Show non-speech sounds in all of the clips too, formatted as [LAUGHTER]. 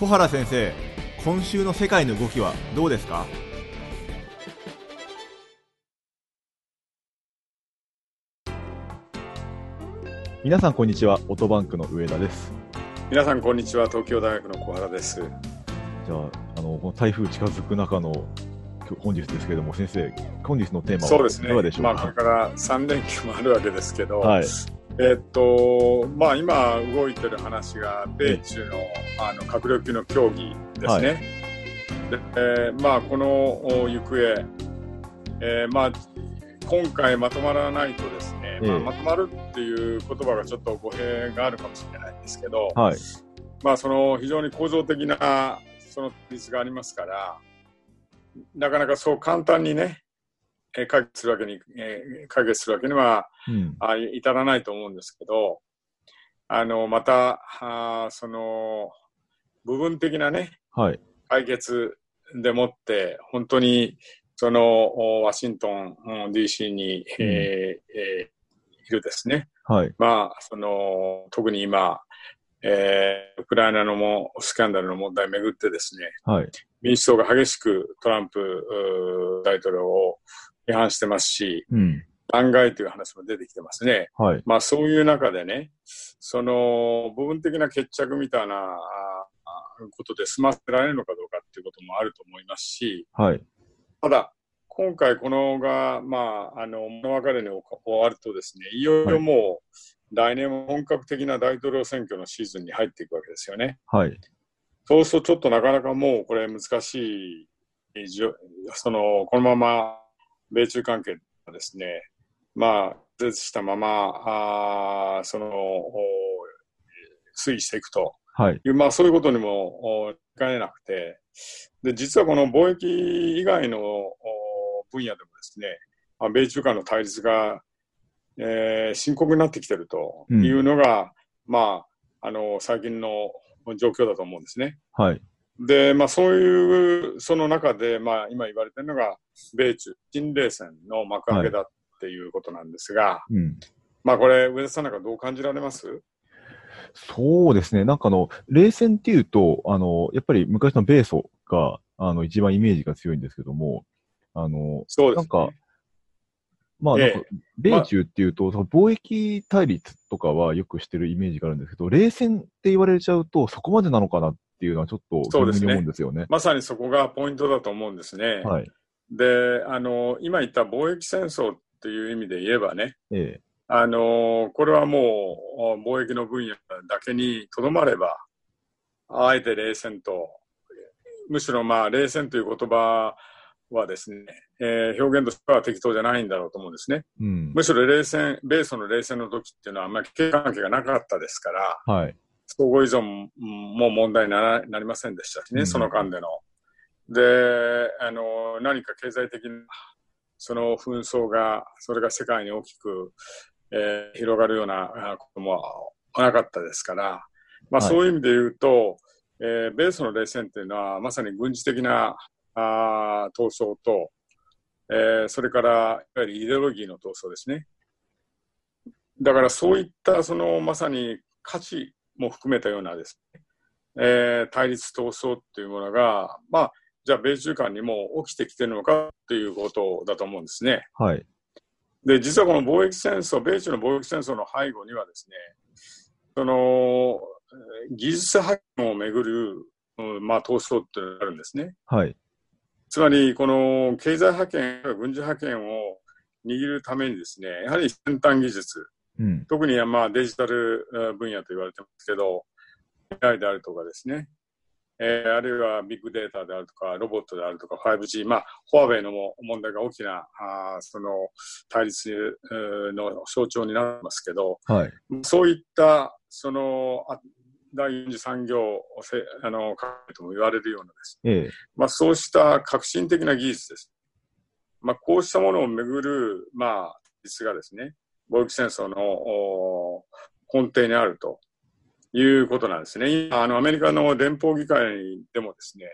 小原先生今週の世界の動きはどうですか？皆さんこんにちはオートバンクの上田です。皆さんこんにちは東京大学の小原です。じゃああのこの台風近づく中の本日ですけれども先生本日のテーマはいかがでしょうか、まあ、これから3連休もあるわけですけど、はいえっとまあ、今動いてる話が米中のあの閣僚級の協議ですね。はい。でえーまあ、このお行方、えーまあ、今回まとまらないとですね、ええ。まあ、まとまるっていう言葉がちょっと語弊があるかもしれないんですけど、はい。まあ、その非常に構造的なその率がありますから、なかなかそう簡単にね、えー解決するわけに、えー解決するわけにはうん。あ至らないと思うんですけど、あの、また、あーその、部分的なね、はい。解決でもって、本当に、その、おワシントン、うん DC に、えーえーいるですね。はい。まあ、その、特に今、えーウクライナのもスキャンダルの問題をめぐってですね、はい。民主党が激しくトランプ大統領を批判してますし、うん。弾劾という話も出てきてますね。はい。まあそういう中でね、その部分的な決着みたいなことで済ませられるのかどうかっていうこともあると思いますし、はい。ただ、今回このが、まあ、あの、物別れに終わるとですね、いよいよもう、来年も本格的な大統領選挙のシーズンに入っていくわけですよね。はい。そうするとちょっとなかなかもうこれ難しいその、このまま米中関係がですね、まあ、絶したまま、あーその、お推移していくと。はい。まあそういうことにもおいかねなくて、で、実はこの貿易以外のお分野でもですね、まあ、米中間の対立が、えー深刻になってきているというのが、まあ、あの、最近の状況だと思うんですね。はいで、まあそういう、その中で、まあ今言われてるのが、米中新冷戦の幕開けだっていうことなんですが、うんまあこれ、上田さんなんかどう感じられます？そうですね。なんかあの、冷戦っていうと、あの、やっぱり昔の米ソが、あの、一番イメージが強いんですけども、あの、そうです、ね。なんかまあ、ええなんか、米中っていうと、その貿易対立とかはよくしてるイメージがあるんですけど、冷戦って言われちゃうと、そこまでなのかなっていうのはちょっとそうですねすよね。まさにそこがポイントだと思うんですね。はい。で、あの、今言った貿易戦争っていう意味で言えばね、ええ。あの、これはもう貿易の分野だけにとどまれば、あえて冷戦と、むしろまあ冷戦という言葉はですね、えー表現としては適当じゃないんだろうと思うんですね。うん。むしろ冷戦、米ソの冷戦の時っていうのはあんまり経営関係がなかったですから、はい。相互依存も問題になりませんでしたしね、うんその間での。で、あの、何か経済的な、その紛争が、それが世界に大きく、えー広がるようなあこともなかったですから、まあはいそういう意味で言うと、えー米ソの冷戦っていうのは、まさに軍事的なあー闘争と、えーそれから、いわゆるイデオロギーの闘争ですね。だからそういった、その、まさに価値も含めたようなですね、えー対立闘争っていうものが、まあ、じゃあ米中間にも起きてきてるのかっていうことだと思うんですね。はい。で、実はこの貿易戦争、米中の貿易戦争の背後にはですね、その、えー技術覇権をめぐる、うんまあ、闘争っていうのがあるんですね。はい。つまり、この経済覇権、軍事覇権を握るためにですね、やはり先端技術、うん。特にまあデジタルえー分野と言われてますけど、AI であるとかですね、えーあるいはビッグデータであるとか、ロボットであるとか、5G、まあ、フォアウェイのも問題が大きな、あーその対立えーの象徴になってますけど、はい。そういった、その、あ第四次産業せあのとも言われるようなですねええ。まあ、そうした革新的な技術です。まあ、こうしたものをめぐる、まあ、実がですね、貿易戦争のお根底にあるということなんですね。今、あの、アメリカの連邦議会でもですね、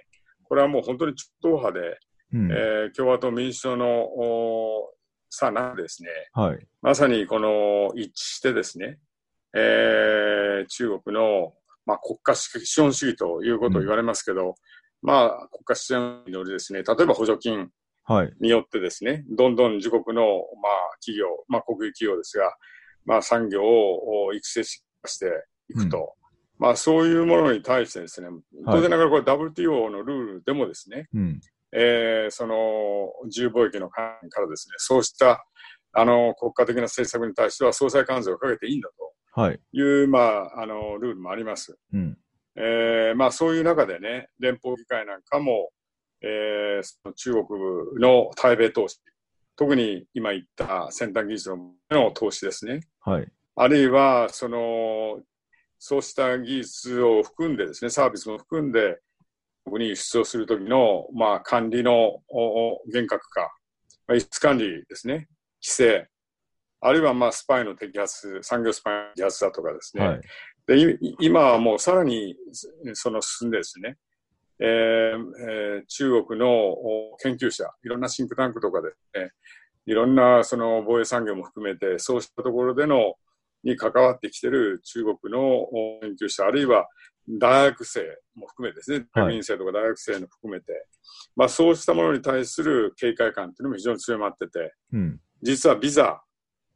これはもう本当に超党派で、うん。えー共和党民主党のおさあ中でですね、はい。まさにこの一致してですね、えー中国のまあ、国家資本主義ということを言われますけど、まあ、国家資本主義によりですね、例えば補助金はい。によってですね、どんどん自国の、まあ、企業、まあ、国有企業ですが、まあ、産業を育成していくと。まあ、そういうものに対してですね、当然ながらこれ WTO のルールでもですね、うん。えーその自由貿易の観点からですね、そうしたあの国家的な政策に対しては総裁関税をかけていいんだはい。という、まあ、あのルールもあります。うん。えーまあ、そういう中でね、連邦議会なんかも、えーその中国の対米投資、特に今言った先端技術の投資ですね、はい。あるいはそのそうした技術を含んでですね、サービスも含んで、国に輸出をするときの、まあ、管理の厳格化、まあ、輸出管理ですね、規制、あるいはまあスパイの摘発、産業スパイの摘発だとかですね、はい。でい今はもうさらにその進んでですね、えーえー中国のお研究者、いろんなシンクタンクとかですね、いろんなその防衛産業も含めて、そうしたところでのに関わってきている中国のお研究者、あるいは大学生も含めてですね、はい大学院生とか大学生も含めて、まあそうしたものに対する警戒感というのも非常に強まってて、うん。実はビザ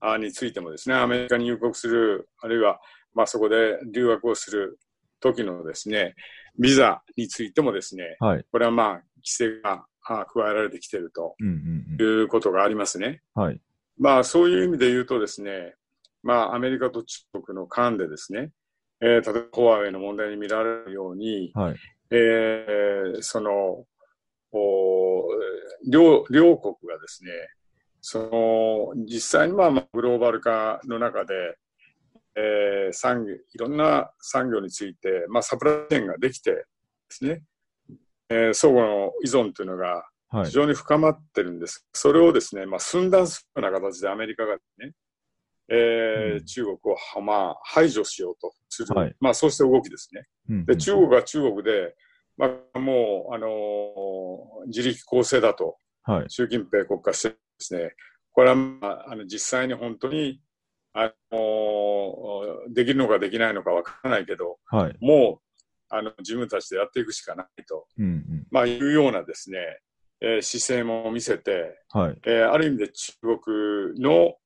あについてもですね、アメリカに入国する、あるいはまあそこで留学をする時のですね、ビザについてもですね、はい。これはまあ規制があ加えられてきていると。いうことがありますね。はい。まあそういう意味で言うとですね、まあアメリカと中国の間でですね、えー例えばホワウェイの問題に見られるように、はい。えーその、お両、両国がですね、その、実際にまあまあグローバル化の中で、えー産業、いろんな産業について、まあサプライチェーンができてですね、えー相互の依存というのがはい。非常に深まってるんです。それをですね、まあ寸断するような形でアメリカがね、えーうん中国をはまあ排除しようとする、はいまあそうした動きですね。うんで、中国は中国で、まあ、もう、あのー自力構成だと、はい。習近平国家主席ですね、これは、まあ、あの実際に本当に、あのーできるのかできないのかわからないけど、はい。もう、あの、自分たちでやっていくしかないと、うんうん。まあ、いうようなですね、えー姿勢も見せて、はい。えーある意味で中国の、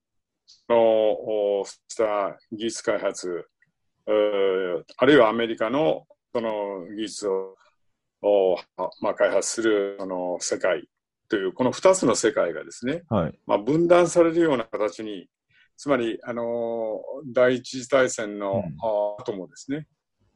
その、した技術開発、あるいはアメリカのその技術を、おまあ、開発するその世界という、この二つの世界がですね、はい。まあ、分断されるような形に、つまり、あのー第一次大戦の、うんあ後もですね、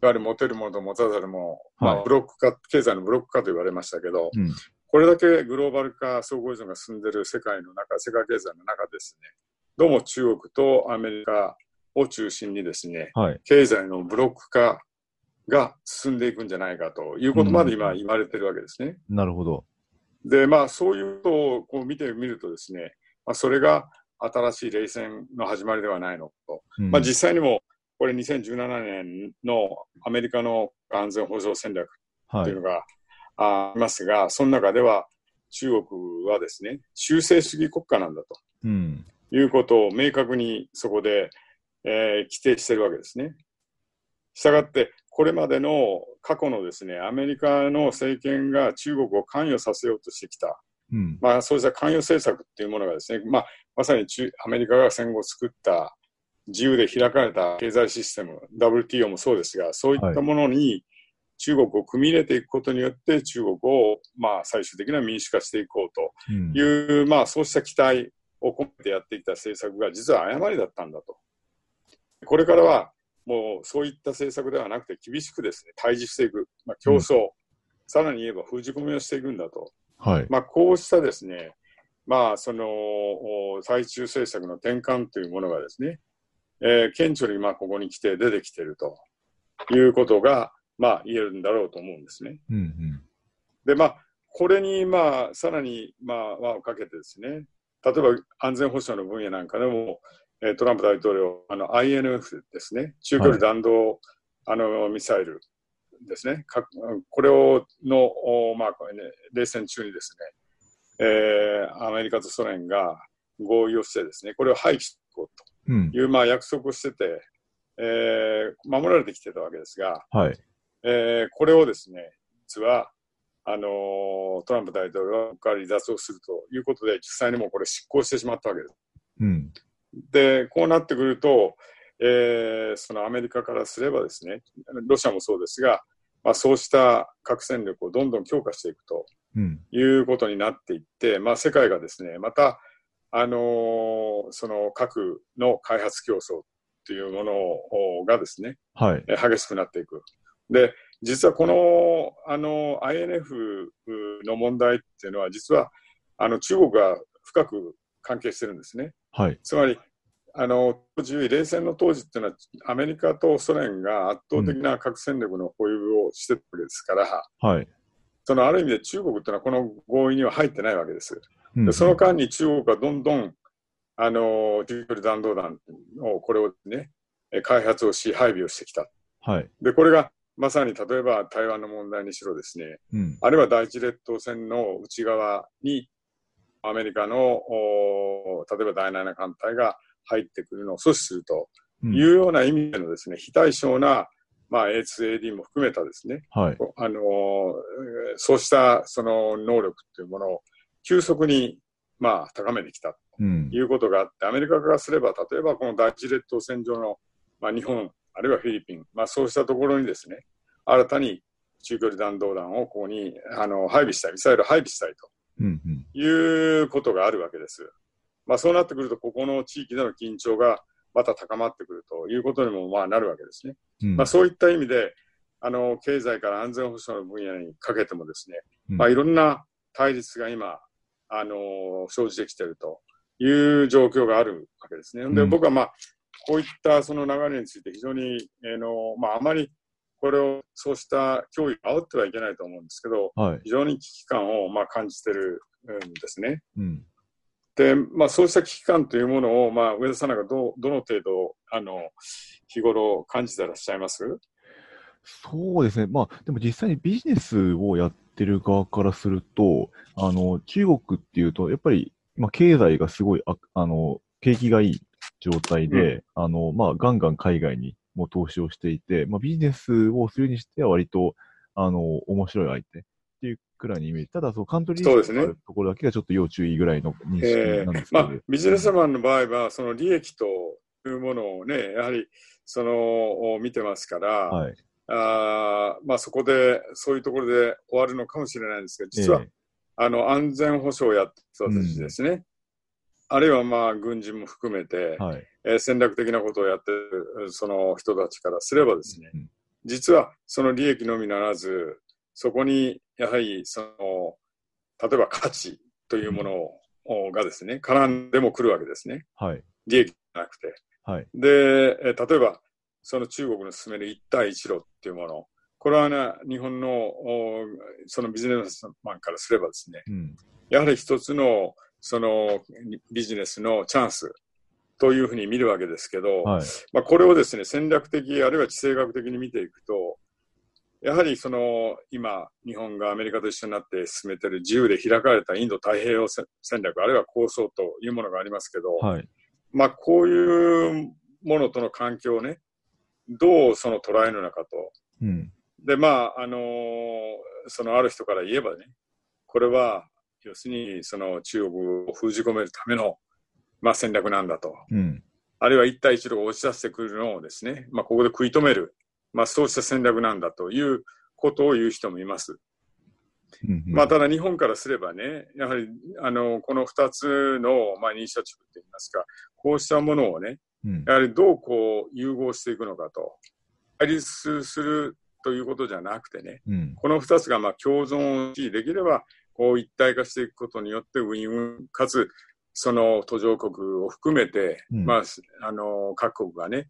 やはり持てるものと持たざるもの、まあ、はいブロック化、経済のブロック化と言われましたけど、うん。これだけグローバル化、相互依存が進んでいる世界の中、世界経済の中ですね、どうも中国とアメリカを中心にですね、はい。経済のブロック化が進んでいくんじゃないかということまで今言われてるわけですね。なるほど。で、まあそういうことをこう見てみるとですね、まあ、それが新しい冷戦の始まりではないのと。うんまあ実際にもこれ2017年のアメリカの安全保障戦略はいという。のがありますが、その中では中国はですね、修正主義国家なんだとうん。いうことを明確にそこで、えー規定しているわけですね。したがって、これまでの過去のですね、アメリカの政権が中国を関与させようとしてきた、うん。まあそうした関与政策っていうものがですね、まあまさに中アメリカが戦後作った自由で開かれた経済システム、WTO もそうですが、そういったものに中国を組み入れていくことによって中国をまあ最終的には民主化していこうとうんいう、まあそうした期待を込めてやってきた政策が実は誤りだったんだと。これからはもうそういった政策ではなくて厳しくですね、対峙していく、まあ、競争、さらに言えば封じ込めをしていくんだと。はい。まあ、こうしたですね、まあ、その、お対中政策の転換というものがですね、えー顕著にまあここに来て出てきているということが、まあ、言えるんだろうと思うんですね。うんうん。で、まあ、これに、まあ、さらに、まあ、輪をかけてですね、例えば安全保障の分野なんかでも、えートランプ大統領、あの INF ですね、中距離弾道、あのミサイルですね、かこれをの、おまあ冷戦中にですね、えーアメリカとソ連が合意をしてですね、これを廃棄していこううんと。いう、まあ、約束をしてて、えー守られてきてたわけですが、はい。えーこれをですね、実は、あのートランプ大統領はここから離脱をするということで、実際にもうこれ執行してしまったわけです。うん。で、こうなってくると、えーそのアメリカからすればですね、ロシアもそうですが、まあ、そうした核戦力をどんどん強化していくとうん。いうことになっていって、まあ、世界がですね、また、あのーその核の開発競争というものがですね、はい。えー激しくなっていく。で、実はこの、あの、INF の問題っていうのは、実は、あの、中国が深く関係してるんですね。はい。つまり、あの、当時、冷戦の当時っていうのは、アメリカとソ連が圧倒的な核戦力の保有をしてたわけですから、はい。そのある意味で中国っていうのはこの合意には入ってないわけです。うんでその間に中国がどんどん、あの、中距離弾道弾を、これをね、え開発をし、配備をしてきた。はい。で、これがまさに例えば台湾の問題にしろですね、うん。あるいは第一列島線の内側にアメリカの、お例えば第七艦隊が入ってくるのを阻止するとうんいうような意味でのですね、非対称な、まあ、A2AD も含めたですね、はい。あのーそうしたその能力というものを急速に、まあ、高めてきたうんと。いうことがあって、アメリカからすれば、例えばこの第一列島線上の、まあ、日本、あるいはフィリピン、まあ、そうしたところにですね、新たに中距離弾道弾をここにあの配備したい、ミサイルを配備したい。ということがあるわけです。まあ、そうなってくると、ここの地域での緊張がまた高まってくるということにもまあなるわけですね。うんまあ、そういった意味で、あの経済から安全保障の分野にかけてもですね、うんまあ、いろんな対立が今、あの生じてきているという状況があるわけですね。で、うん僕はまあ、こういったその流れについて非常に、えーのまあ、あまりこれをそうした脅威を煽ってはいけないと思うんですけど、はい。非常に危機感をまあ感じてるんですね。うん。で、まあ、そうした危機感というものを、まあ、上田さんなんかどうどの程度あの日頃感じてらっしゃいます？そうですね。まあ、でも実際にビジネスをやってる側からすると、あの、中国っていうと、やっぱり、まあ、経済がすごい、ああの、景気がいい状態で、あの、まあ、ガンガン海外にも投資をしていて、まあ、ビジネスをするにしては割と、あの、面白い相手っていうくらいのイメージ。ただ、そのカントリーリスクがあるところだけがちょっと要注意ぐらいの認識えなんですけど、ーまあ、ビジネスマンの場合は、その利益というものをね、やはりその見てますから、はい。あーまあ、そこで、そういうところで終わるのかもしれないんですけど、実は、えあの安全保障をやってたちですね、あるいはまあ軍人も含めて、えはい。えー戦略的なことをやってるその人たちからすればですね、うん実はその利益のみならず、そこにやはりその、例えば価値というものをがですね、絡んでもくるわけですね。はい。利益じゃなくて。はい。で、えー例えば、その中国の進める一帯一路っていうもの、これはね、日本のおそのビジネスマンからすればですね、うん。やはり一つのそのビジネスのチャンスというふうに見るわけですけど、はい。まあ、これをですね、戦略的、あるいは地政学的に見ていくと、やはりその今、日本がアメリカと一緒になって進めている自由で開かれたインド太平洋戦略、あるいは構想というものがありますけど、はい。まあ、こういうものとの関係をね、どうその捉えるのかと。うん。で、まあ、あのそのある人から言えばね、これは、要するにその中国を封じ込めるための、まあ、戦略なんだと。うん。あるいは一帯一路が押し出してくるのをですね、まあ、ここで食い止める、まあ、そうした戦略なんだということを言う人もいます。うん。まあ、ただ日本からすればね、やはりあのこの2つの、まあ、イニシアチブといいますか、こうしたものをね、うん。やはりどうこう融合していくのかと、対立するということじゃなくてね、うん。この2つがまあ共存し、できればこう一体化していくことによって、ウィンウィン、かつその途上国を含めて、うんまあ、あの各国がね、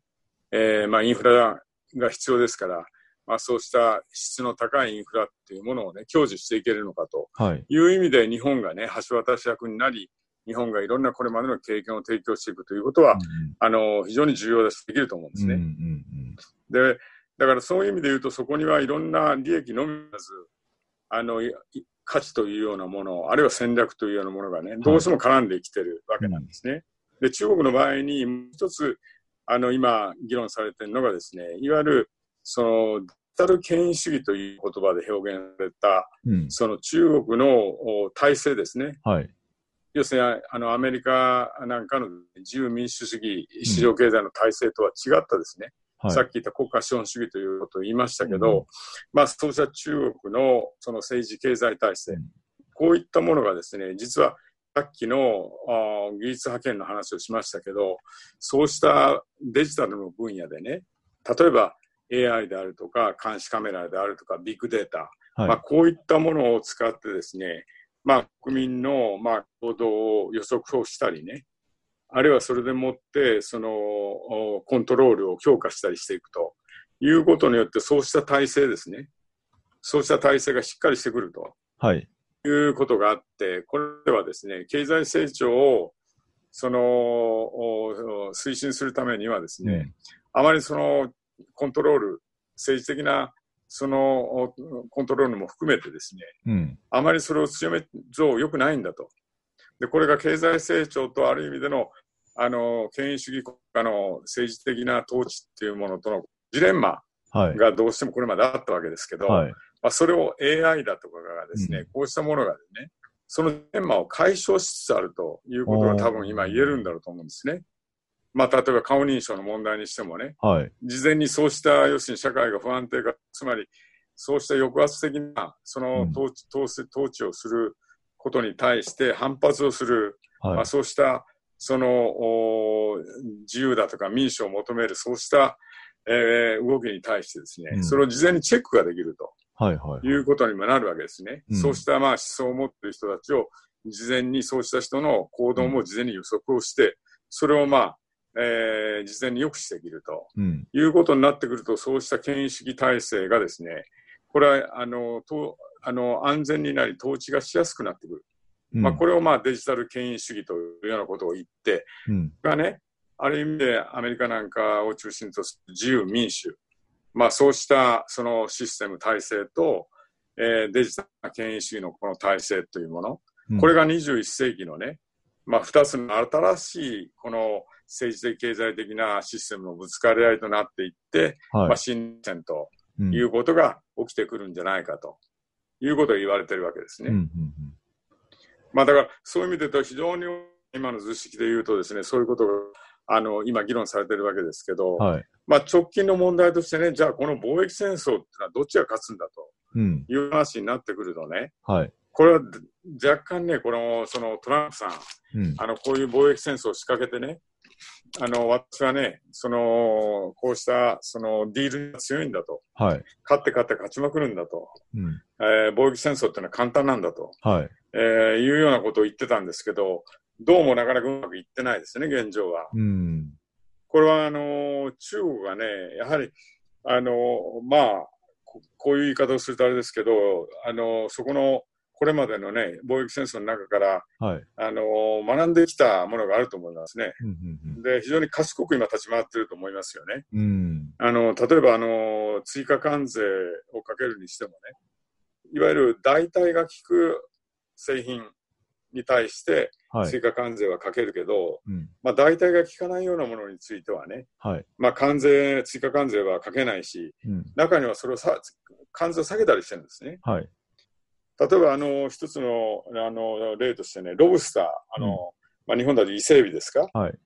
えーまあ、インフラが必要ですから、まあ、そうした質の高いインフラっていうものをね、享受していけるのかとはい。いう意味で日本がね、橋渡し役になり、日本がいろんなこれまでの経験を提供していくということは、あの非常に重要です、できると思うんですうん。うん。うね。ん。で、だからそういう意味で言うと、そこにはいろんな利益のみならず、あの、い価値というようなもの、あるいは戦略というようなものがね、どうしても絡んできてるわけなんですね。で、中国の場合に、もう一つ、あの、今、議論されているのがですね、いわゆる、その、デジタル権威主義という言葉で表現された、うん。その中国のお体制ですね。はい。要するに、あの、アメリカなんかの自由民主主義、市場経済の体制とは違ったですね、はい。さっき言った国家資本主義ということを言いましたけど、うんまあ、そうした中国のその政治経済体制、うんこういったものがですね、実はさっきの技術派遣の話をしましたけど、そうしたデジタルの分野でね、例えば AI であるとか、監視カメラであるとか、ビッグデータ、はいまあ、こういったものを使ってですね、まあ、国民の、まあ、行動を予測をしたりね、あるいはそれでもって、その、おコントロールを強化したりしていくということによって、そうした体制ですね。そうした体制がしっかりしてくるとはい。いうことがあって、これではですね、経済成長を、その、お推進するためにはですね、うんあまりそのコントロール、政治的なそのおコントロールも含めてですね、うん。あまりそれを強めると良くないんだと。で、これが経済成長とある意味での、あの、権威主義国家の政治的な統治っていうものとのジレンマはい。がどうしてもこれまであったわけですけど、はい。まあ、それを AI だとかがですね、うんこうしたものがね、そのジレンマを解消しつつあるということが多分今言えるんだろうと思うんですね。まあ、例えば顔認証の問題にしてもね、はい。事前にそうした、要するに社会が不安定化、つまりそうした抑圧的なそのうん統治,、統治統治をすることに対して反発をする、まあ、はい。そうしたそのお自由だとか民主を求めるそうした、えー動きに対してですね、うんそれを事前にチェックができるとはい。はい。いうことにもなるわけですね。うんそうしたまあ思想を持っている人たちを事前にそうした人の行動も事前に予測をして、それをまあ、えー事前に抑止できると。うん。いうことになってくると、そうした権威主義体制がですね、これはあのとあの安全になり、統治がしやすくなってくる。うんまあ、これをまあデジタル権威主義というようなことを言って、うん。がね、ある意味でアメリカなんかを中心とする自由民主、まあ、そうしたそのシステム体制と、えーデジタルな権威主義のこの体制というもの、うんこれが21世紀のね、まあ、2つの新しいこの政治的経済的なシステムのぶつかり合いとなっていって、まあ、はい。新戦とうんいうことが起きてくるんじゃないかということを言われてるわけですね。うん。うん。まあだからそういう意味で言うと非常に今の図式で言うとですね、そういうことがあの今議論されてるわけですけど、はい。まあ直近の問題としてね、じゃあこの貿易戦争ってのはどっちが勝つんだとうん。いう話になってくるとね、はい。これは若干ね、このそのトランプさん、うん。あのこういう貿易戦争を仕掛けてね、あの私はね、そのこうしたそのディールが強いんだと、はい。勝って勝って勝ちまくるんだと、うん。えー貿易戦争っていうのは簡単なんだと、はい。えーいうようなことを言ってたんですけど、どうもなかなかうまくいってないですね、現状は。うん。これは、あのー中国がね、やはり、あのーまあこ、こういう言い方をするとあれですけど、あのーそこの、これまでのね、貿易戦争の中から、はい。あのー学んできたものがあると思いますね。うん。で、非常に賢く今立ち回ってると思いますよね。うん。うん。あの、例えば、あの、追加関税をかけるにしてもね、いわゆる代替が効く製品に対してはい。追加関税はかけるけど、うん。まあ、代替が効かないようなものについてはね、はい。まあ、関税、追加関税はかけないし、うん。中にはそれをさ関税を下げたりしてるんですね。はい。例えば、あの、一つの、あの、例としてね、ロブスター、あの、まあ、日本だと伊勢海老ですか？はい。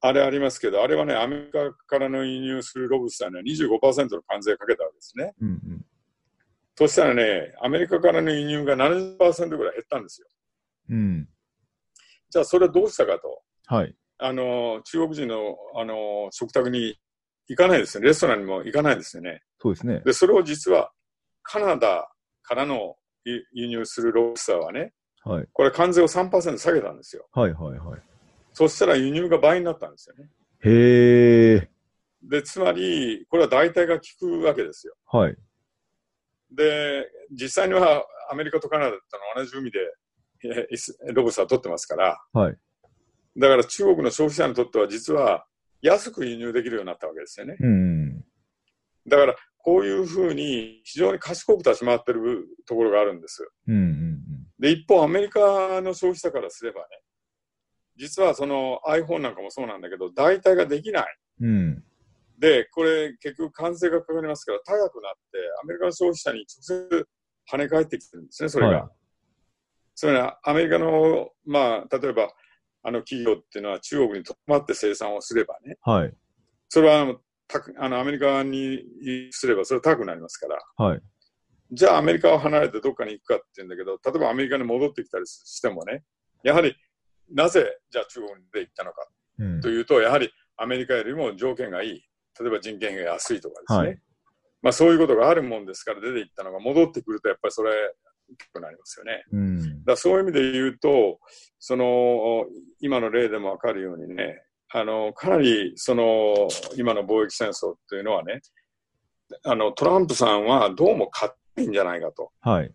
あれありますけど、あれはね、アメリカからの輸入するロブスターには25%の関税かけたわけですね。うん。うん。そしたらね、アメリカからの輸入が70%ぐらい減ったんですよ。うん。じゃあ、それはどうしたかと。はい。あの、中国人の、あの、食卓に行かないですよね。レストランにも行かないですよね。そうですね。で、それを実は、カナダからの輸輸入するロブスターはね、はい。これ関税を3%下げたんですよ。はい。はい。はい。そしたら輸入が倍になったんですよね。へえ。で、つまり、これは代替が効くわけですよ。はい。で、実際にはアメリカとカナダとの同じ海でロブスター取ってますから、はい。だから中国の消費者にとっては実は安く輸入できるようになったわけですよね。うん。だからこういうふうに非常に賢く立ち回ってるところがあるんです。うん。うん。で、一方アメリカの消費者からすればね、実はその iPhone なんかもそうなんだけど、代替ができない。うん。で、これ結局関税がかかりますから高くなって、アメリカの消費者に直接跳ね返ってきてるんですね、それが。はいそれはアメリカの、まあ、例えば、あの企業っていうのは中国にとどまって生産をすればね、はい。それはあのたあのアメリカにすればそれは高くなりますから、はい。じゃあアメリカを離れてどっかに行くかって言うんだけど、例えばアメリカに戻ってきたりしてもね、やはりなぜじゃあ中国で行ったのかうんと。いうと、やはりアメリカよりも条件がいい、例えば人件費が安いとかですね、はいまあ、そういうことがあるもんですから出て行ったのが戻ってくると、やっぱりそれ、結構なりますよね。うん。だそういう意味で言うと、その今の例でもわかるようにね、あのかなりその今の貿易戦争っていうのはね、あのトランプさんはどうも勝ってんじゃないかとはい。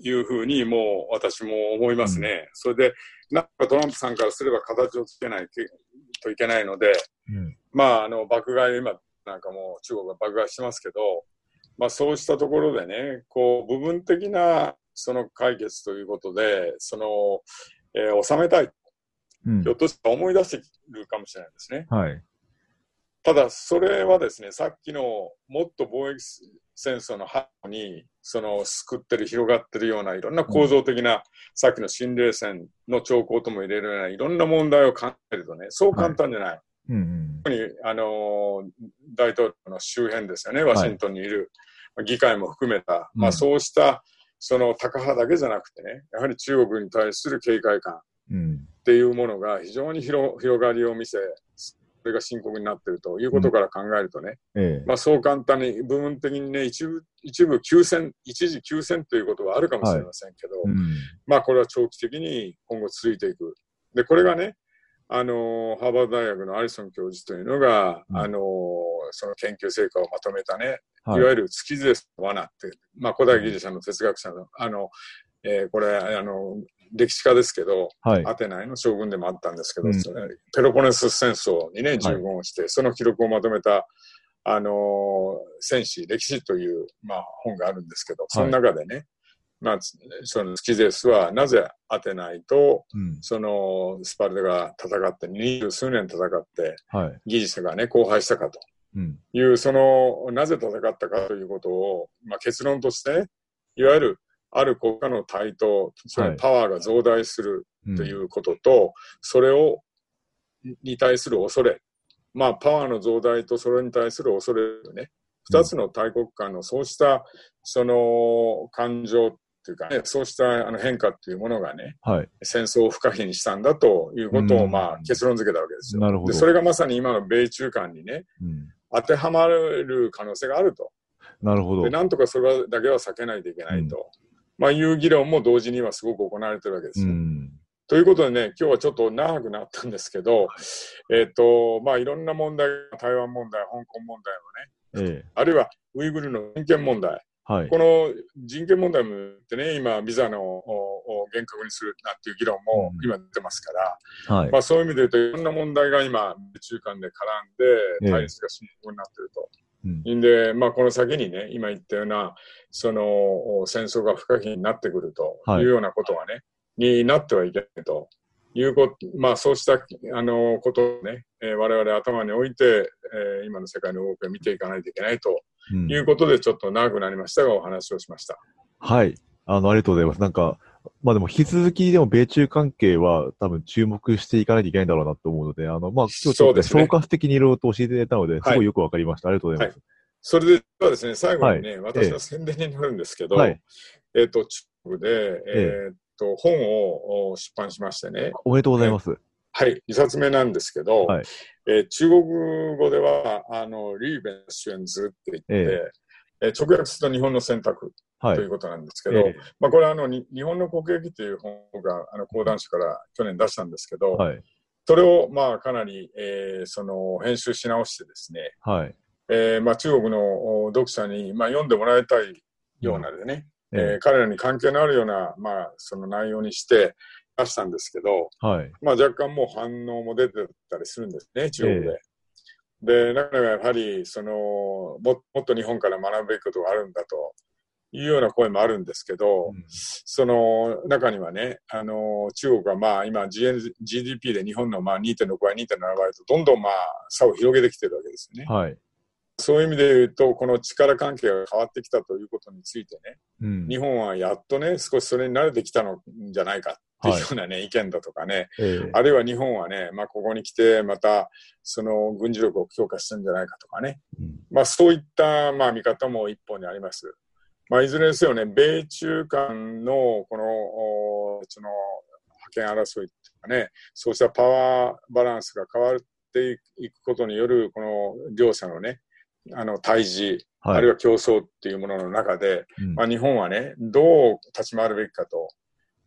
いうふうにもう私も思いますね。それで、なんかトランプさんからすれば形をつけないといけないので、うん。まあ、あの爆買い、今なんかもう中国が爆買いしてますけど、まあ、そうしたところでね、こう部分的なその解決ということで、その、えー収めたい、うんひょっとしたら思い出してるかもしれないですね。はい。ただ、それはですね、さっきのもっと貿易戦争の後に、その救ってる、広がってるようないろんな構造的な、さっきの新冷戦の兆候とも入れるようないろんな問題を考えるとね、そう簡単じゃない。うんうん。特に、あのー大統領の周辺ですよね、ワシントンにいる、議会も含めた、まあ、うんそうしたその高派だけじゃなくてね、やはり中国に対する警戒感っうん。ていうものが非常に広広がりを見せ、それが深刻になっているということから考えるとね、ええ。まあ、そう簡単に部分的にね、一部一部休戦、一時休戦ということはあるかもしれませんけど、うん。まあこれは長期的に今後続いていく。で、これがね、あのハーバード大学のアリソン教授というのが、うん。あのその研究成果をまとめたね、はい。い、わゆる月ゼスの罠って、まあ古代ギリシャの哲学者の、あの、えーこれ、あの、歴史家ですけど、はい。アテナイの将軍でもあったんですけど、うん。ペロポネス戦争にね、従軍をして、その記録をまとめた、あのー戦史、歴史という、まあ、本があるんですけど、その中でね、まあ、つそのスキゼスはなぜアテナイとうん。そのスパルタが戦って、二十数年戦って、はい。ギリシャがね、荒廃したかとうん。いう、その、なぜ戦ったかということを、まあ、結論として、いわゆる、ある国家の台頭、つまりパワーが増大するうんということと、それを、に対する恐れ。まあ、パワーの増大とそれに対する恐れね。二つの大国間のそうした、その、感情っていうかね、そうしたあの変化っていうものがね、はい。戦争を不可避にしたんだということを、うんまあ、結論付けたわけですよ。なるほどで、それがまさに今の米中間にね、うん。当てはまる可能性があると。なるほどで、。なんとかそれだけは避けないといけないと。まあ、いう議論も同時にはすごく行われてるわけですよ。うん。ということでね、今日はちょっと長くなったんですけど、えっ、と、まあ、いろんな問題、台湾問題、香港問題のね、ええ。あるいはウイグルの人権問題、はい。この人権問題もってね、今、ビザのおお厳格にするなんていう議論もうん今出てますから、はいま。あ、そういう意味で言うと、いろんな問題が今、米中間で絡ええんで、対立が深刻になっていると。うん。んで、まあ、この先にね、今言ったような、その、お戦争が不可避になってくるとはいいうようなことはね、になってはいけないということ、まあ、そうした、あの、ことをね、えー我々頭に置いて、えー今の世界の動きを見ていかないといけないとうんいうことで、ちょっと長くなりましたが、お話をしました。はい。あの、ありがとうございます。なんか、まあでも引き続きでも米中関係は多分注目していかないといけないんだろうなと思うので、あの、まあ今日ちょっとね総括的にいろいろと教えていただいたので、すごいよくわかりました。ありがとうございます。それではですね、最後にね、はい私の宣伝になるんですけど、はいえっ、と、中国で、えっ、と、本をお出版しましてね、おめでとうございます。はい、2冊目なんですけど、はいえー中国語では、あの、リーベンシュエンズって言って、ええー直訳すると日本の選択はいという。ことなんですけど、ええまあ、これはあの、に日本の国益という本が、あの、講談社から去年出したんですけど、はい。それを、まあ、かなり、えーその、編集し直してですね、はい。えーまあ、中国のお読者に、まあ、読んでもらいたいようなでね、えーえ彼らに関係のあるような、まあ、その内容にして出したんですけど、えはい。まあ、若干もう反応も出てたりするんですね、中国で。で、だからやはり、そのも、もっと日本から学ぶべきことがあるんだというような声もあるんですけど、うんその中にはね、あの中国はまあ今 GDP で日本のまあ2.6倍、2.7倍とどんどんまあ差を広げてきてるわけですよね。はい。そういう意味で言うと、この力関係が変わってきたということについてね、うん。日本はやっとね、少しそれに慣れてきたのんじゃないかっていうようなね、意見だとかね、ええあるいは日本はね、まあここに来てまたその軍事力を強化してるんじゃないかとかね、うんまあそういったまあ見方も一方にあります。まあいずれにせよね、米中間のこの、おその覇権争いとかね、そうしたパワーバランスが変わっていくことによるこの両者のね、あの対峙、あはい。るいは競争っていうものの中で、うんまあ、日本はね、どう立ち回るべきかと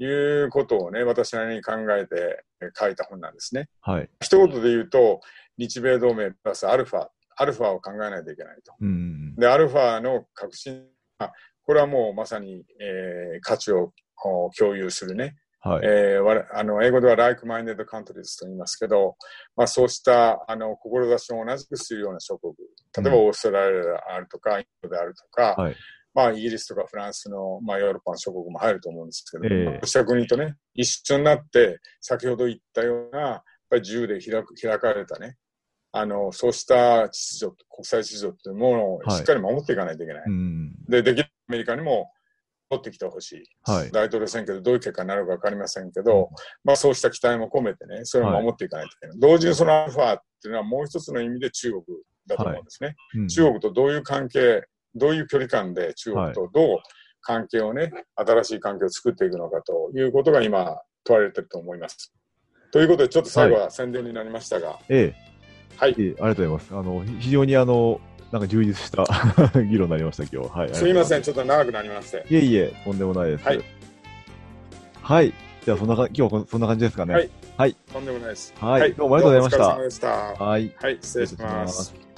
いうことをね、私なりに考えてえ書いた本なんですね。はい。一言で言うと、日米同盟プラスアルファ、アルファを考えないといけないと。うん。で、アルファの革新、あこれはもうまさに、えー価値をお共有するね、はい。えーわれあの英語では like-minded countries と言いますけど、まあ、そうしたあの志を同じくするような諸国、例えばうんオーストラリアであるとか、インドであるとか、はいまあ、イギリスとかフランスの、まあ、ヨーロッパの諸国も入ると思うんですけど、ええまあこうした国とね、一緒になって、先ほど言ったような、やっぱり自由で開く開かれたね、あの、そうした秩序、国際秩序というものをはいしっかり守っていかないといけない。うん。で、できるアメリカにも取ってきてほしい。はい。大統領選挙でどういう結果になるか分かりませんけど、まあそうした期待も込めてね、それを守っていかないといけない。同時にそのアルファっていうのはもう一つの意味で中国だと思うんですね。うん中国とどういう関係、どういう距離感で中国とどう関係をね、新しい関係を作っていくのかということが今問われてると思います。ということで、ちょっと最後は宣伝になりましたが、ええ。はいええありがとうございます。あの、非常にあの、なんか充実した [LAUGHS] 議論になりました、今日。はい。すみません、ん。ちょっと長くなりまして。いえいえ、とんでもないです。はい。はい。じゃあ、そんなか、今日はそんな感じですかね。はいとんでもないです。はいどうもありがとうございましたどうもお疲れ様でした。はい。はい、失礼します。す。